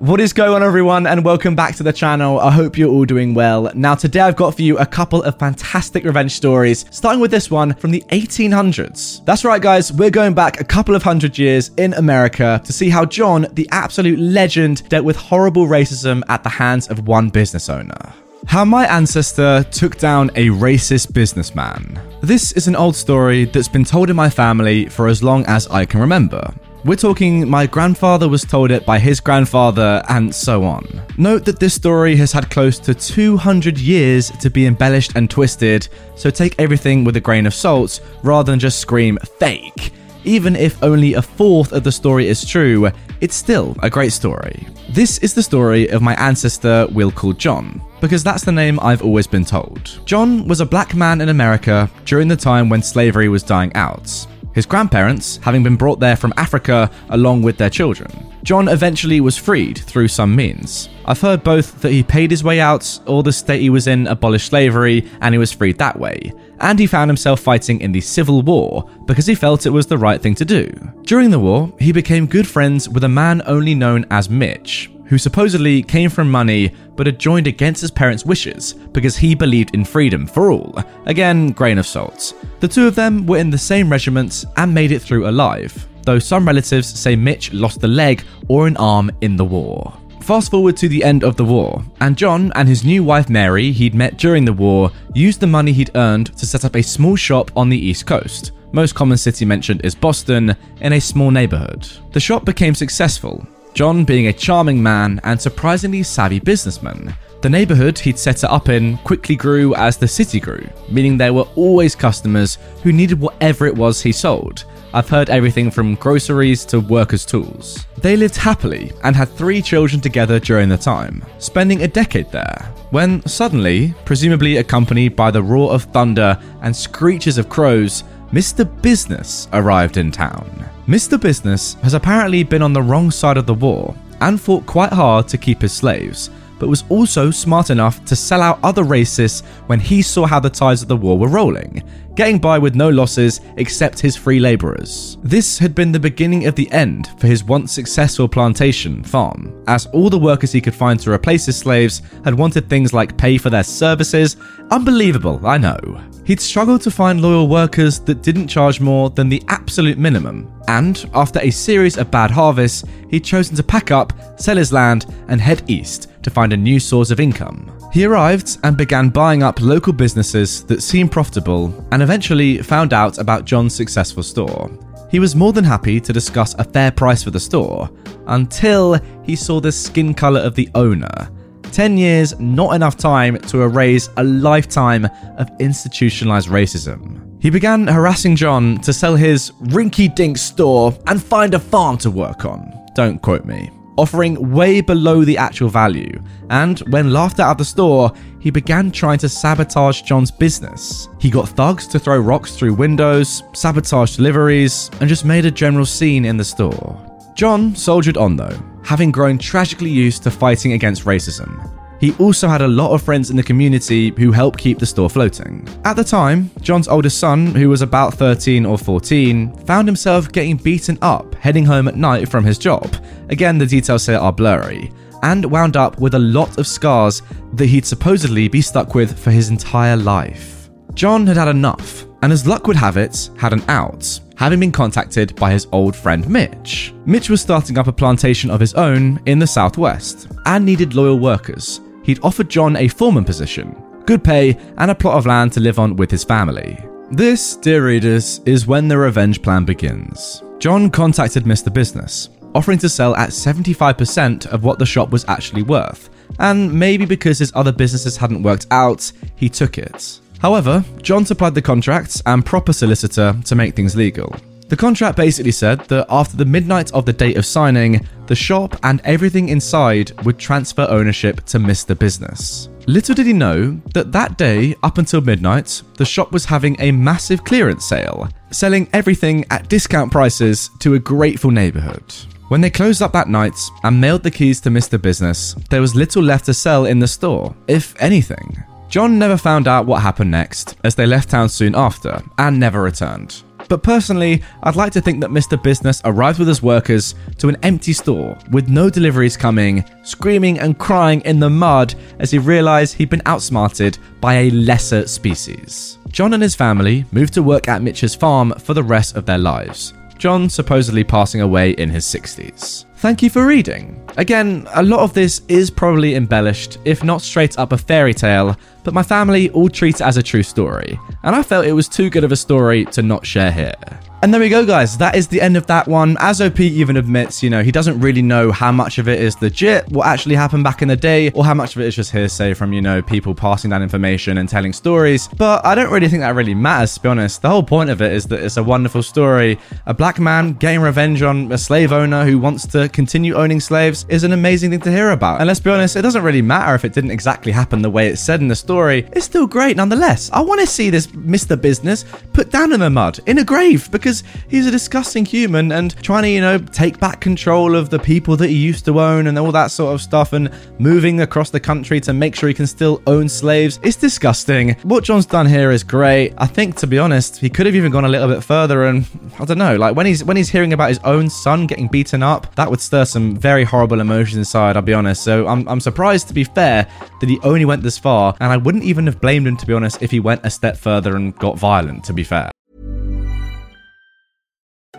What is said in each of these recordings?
What is going on, everyone, and welcome back to the channel. I hope you're all doing well. Now, today I've got for you a couple of fantastic revenge stories, starting with this one from the 1800s. That's right, guys, we're going back a couple of hundred years in America to see how John, the absolute legend, dealt with horrible racism at the hands of one business owner. How my ancestor took down a racist businessman. This is an old story that's been told in my family for as long as I can remember. We're talking my grandfather was told it by his grandfather, and so on. Note that this story has had close to 200 years to be embellished and twisted, so take everything with a grain of salt rather than just scream fake. Even if only a fourth of the story is true, it's still a great story. This is the story of my ancestor, Will called John, because that's the name I've always been told. John was a black man in America during the time when slavery was dying out his grandparents having been brought there from Africa along with their children. John eventually was freed through some means. I've heard both that he paid his way out, or the state he was in abolished slavery and he was freed that way, and he found himself fighting in the Civil War because he felt it was the right thing to do. During the war, he became good friends with a man only known as Mitch, who supposedly came from money but had joined against his parents' wishes because he believed in freedom for all. Again, grain of salt. The two of them were in the same regiment and made it through alive, though some relatives say Mitch lost a leg or an arm in the war. Fast forward to the end of the war, and John and his new wife Mary, he'd met during the war, used the money he'd earned to set up a small shop on the East Coast. Most common city mentioned is Boston, in a small neighborhood. The shop became successful, John being a charming man and surprisingly savvy businessman. The neighborhood he'd set it up in quickly grew as the city grew, meaning there were always customers who needed whatever it was he sold. I've heard everything from groceries to workers' tools. They lived happily and had three children together during the time, spending a decade there. When suddenly, presumably accompanied by the roar of thunder and screeches of crows, Mr. Business arrived in town. Mr. Business has apparently been on the wrong side of the war and fought quite hard to keep his slaves, but was also smart enough to sell out other racists when he saw how the tides of the war were rolling, getting by with no losses except his free labourers. This had been the beginning of the end for his once successful plantation farm, as all the workers he could find to replace his slaves had wanted things like pay for their services. Unbelievable, I know. He'd struggled to find loyal workers that didn't charge more than the absolute minimum, and after a series of bad harvests, he'd chosen to pack up, sell his land, and head east to find a new source of income. He arrived and began buying up local businesses that seemed profitable and eventually found out about John's successful store. He was more than happy to discuss a fair price for the store until he saw the skin colour of the owner. 10 years, not enough time to erase a lifetime of institutionalized racism. He began harassing John to sell his rinky dink store and find a farm to work on. Don't quote me. Offering way below the actual value, and when laughed out of the store, he began trying to sabotage John's business. He got thugs to throw rocks through windows, sabotage deliveries, and just made a general scene in the store. John soldiered on though, having grown tragically used to fighting against racism. He also had a lot of friends in the community who helped keep the store floating. At the time, John's oldest son, who was about 13 or 14, found himself getting beaten up heading home at night from his job. Again, the details here are blurry. And wound up with a lot of scars that he'd supposedly be stuck with for his entire life. John had had enough, and as luck would have it, had an out having been contacted by his old friend Mitch. Mitch was starting up a plantation of his own in the southwest and needed loyal workers, he'd offered John a foreman position, good pay, and a plot of land to live on with his family. This, dear readers, is when the revenge plan begins. John contacted Mr. Business, offering to sell at 75% of what the shop was actually worth, and maybe because his other businesses hadn't worked out, he took it. However, John supplied the contracts and proper solicitor to make things legal. The contract basically said that after the midnight of the date of signing, the shop and everything inside would transfer ownership to Mr. Business. Little did he know that that day, up until midnight, the shop was having a massive clearance sale, selling everything at discount prices to a grateful neighborhood. When they closed up that night and mailed the keys to Mr. Business, there was little left to sell in the store, if anything. John never found out what happened next, as they left town soon after and never returned. But personally, I'd like to think that Mr. Business arrived with his workers to an empty store with no deliveries coming, screaming and crying in the mud as he realized he'd been outsmarted by a lesser species. John and his family moved to work at Mitch's farm for the rest of their lives. John supposedly passing away in his 60s. Thank you for reading. Again, a lot of this is probably embellished, if not straight up a fairy tale, but my family all treat it as a true story, and I felt it was too good of a story to not share here. And there we go, guys. That is the end of that one. As OP even admits, you know, he doesn't really know how much of it is legit, what actually happened back in the day, or how much of it is just hearsay from, you know, people passing that information and telling stories. But I don't really think that really matters, to be honest. The whole point of it is that it's a wonderful story. A black man getting revenge on a slave owner who wants to continue owning slaves is an amazing thing to hear about. And let's be honest, it doesn't really matter if it didn't exactly happen the way it's said in the story. It's still great nonetheless. I want to see this Mr. Business put down in the mud, in a grave, because because he's a disgusting human and trying to, you know, take back control of the people that he used to own and all that sort of stuff and moving across the country to make sure he can still own slaves. It's disgusting. What John's done here is great. I think to be honest, he could have even gone a little bit further and I don't know, like when he's when he's hearing about his own son getting beaten up, that would stir some very horrible emotions inside, I'll be honest. So I'm I'm surprised to be fair that he only went this far and I wouldn't even have blamed him to be honest if he went a step further and got violent to be fair.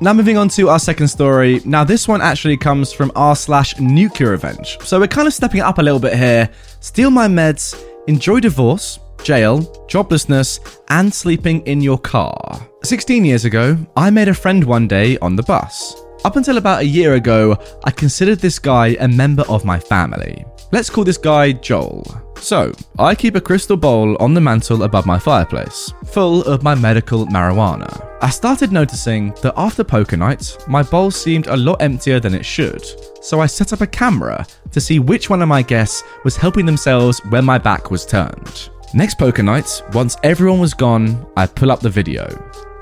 Now moving on to our second story. Now this one actually comes from r slash nuclear revenge. So we're kind of stepping up a little bit here. Steal my meds, enjoy divorce, jail, joblessness, and sleeping in your car. 16 years ago, I made a friend one day on the bus. Up until about a year ago, I considered this guy a member of my family. Let's call this guy Joel. So, I keep a crystal bowl on the mantle above my fireplace, full of my medical marijuana. I started noticing that after poker night, my bowl seemed a lot emptier than it should, so I set up a camera to see which one of my guests was helping themselves when my back was turned. Next poker night, once everyone was gone, I pull up the video.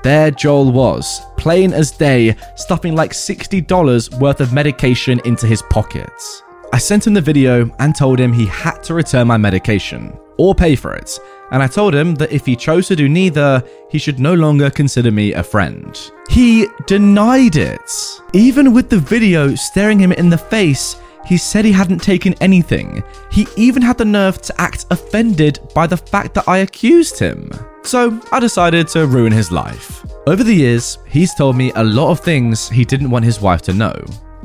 There Joel was, plain as day, stuffing like $60 worth of medication into his pockets. I sent him the video and told him he had to return my medication or pay for it, and I told him that if he chose to do neither, he should no longer consider me a friend. He denied it. Even with the video staring him in the face, he said he hadn't taken anything. He even had the nerve to act offended by the fact that I accused him. So I decided to ruin his life. Over the years, he's told me a lot of things he didn't want his wife to know.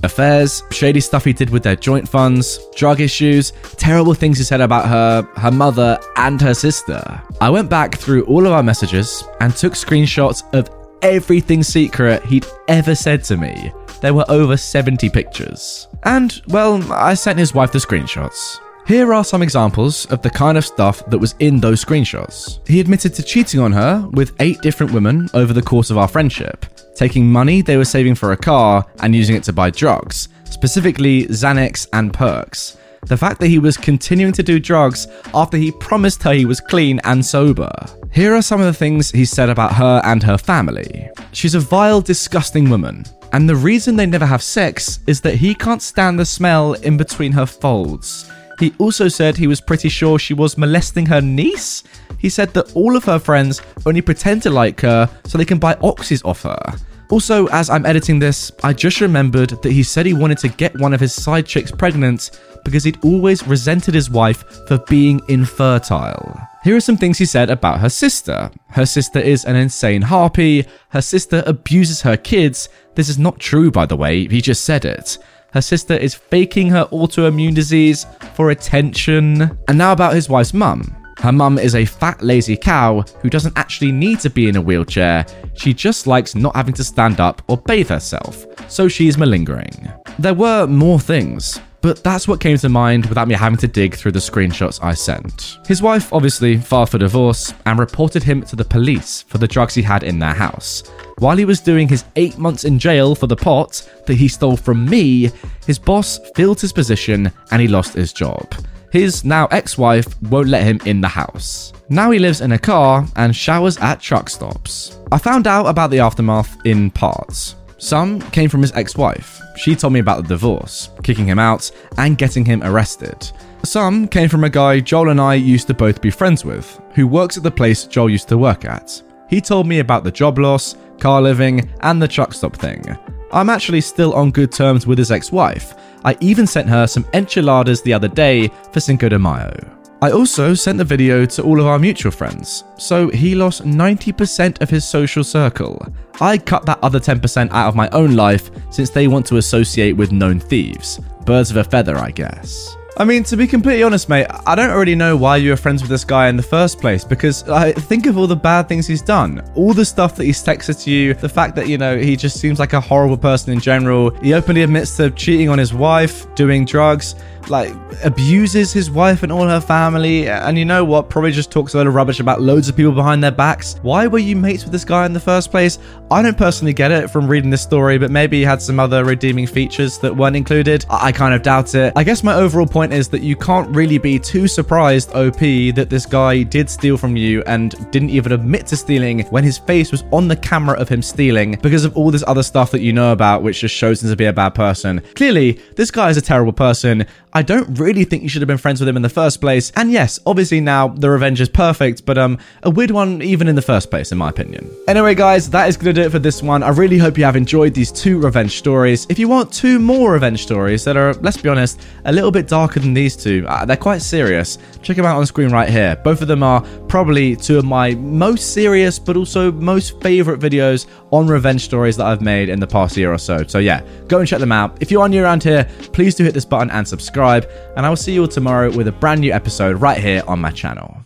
Affairs, shady stuff he did with their joint funds, drug issues, terrible things he said about her, her mother, and her sister. I went back through all of our messages and took screenshots of everything secret he'd ever said to me. There were over 70 pictures. And, well, I sent his wife the screenshots. Here are some examples of the kind of stuff that was in those screenshots. He admitted to cheating on her with eight different women over the course of our friendship, taking money they were saving for a car and using it to buy drugs, specifically Xanax and perks. The fact that he was continuing to do drugs after he promised her he was clean and sober. Here are some of the things he said about her and her family. She's a vile, disgusting woman. And the reason they never have sex is that he can't stand the smell in between her folds. He also said he was pretty sure she was molesting her niece. He said that all of her friends only pretend to like her so they can buy oxys off her. Also, as I'm editing this, I just remembered that he said he wanted to get one of his side chicks pregnant because he'd always resented his wife for being infertile. Here are some things he said about her sister. Her sister is an insane harpy. Her sister abuses her kids. This is not true, by the way, he just said it. Her sister is faking her autoimmune disease for attention. And now about his wife's mum. Her mum is a fat, lazy cow who doesn't actually need to be in a wheelchair. She just likes not having to stand up or bathe herself, so she's malingering. There were more things, but that's what came to mind without me having to dig through the screenshots I sent. His wife obviously filed for divorce and reported him to the police for the drugs he had in their house. While he was doing his eight months in jail for the pot that he stole from me, his boss filled his position and he lost his job. His now ex wife won't let him in the house. Now he lives in a car and showers at truck stops. I found out about the aftermath in parts. Some came from his ex wife. She told me about the divorce, kicking him out, and getting him arrested. Some came from a guy Joel and I used to both be friends with, who works at the place Joel used to work at. He told me about the job loss, car living, and the truck stop thing. I'm actually still on good terms with his ex wife. I even sent her some enchiladas the other day for Cinco de Mayo. I also sent the video to all of our mutual friends, so he lost 90% of his social circle. I cut that other 10% out of my own life since they want to associate with known thieves. Birds of a feather, I guess. I mean, to be completely honest, mate, I don't really know why you were friends with this guy in the first place because I think of all the bad things he's done. All the stuff that he's texted to you, the fact that, you know, he just seems like a horrible person in general. He openly admits to cheating on his wife, doing drugs like abuses his wife and all her family. And you know what? Probably just talks a lot of rubbish about loads of people behind their backs. Why were you mates with this guy in the first place? I don't personally get it from reading this story but maybe he had some other redeeming features that weren't included. I, I kind of doubt it. I guess my overall point is that you can't really be too surprised op that this guy did steal from you and didn't even admit to stealing when his face was on the camera of him stealing because of all this other stuff that you know about which just shows him to be a bad person. Clearly this guy is a terrible person I don't really think you should have been friends with him in the first place. And yes, obviously now the revenge is perfect, but um, a weird one even in the first place, in my opinion. Anyway, guys, that is gonna do it for this one. I really hope you have enjoyed these two revenge stories. If you want two more revenge stories that are, let's be honest, a little bit darker than these two, uh, they're quite serious. Check them out on screen right here. Both of them are probably two of my most serious, but also most favorite videos on revenge stories that I've made in the past year or so. So yeah, go and check them out. If you are new around here, please do hit this button and subscribe. And I will see you all tomorrow with a brand new episode right here on my channel.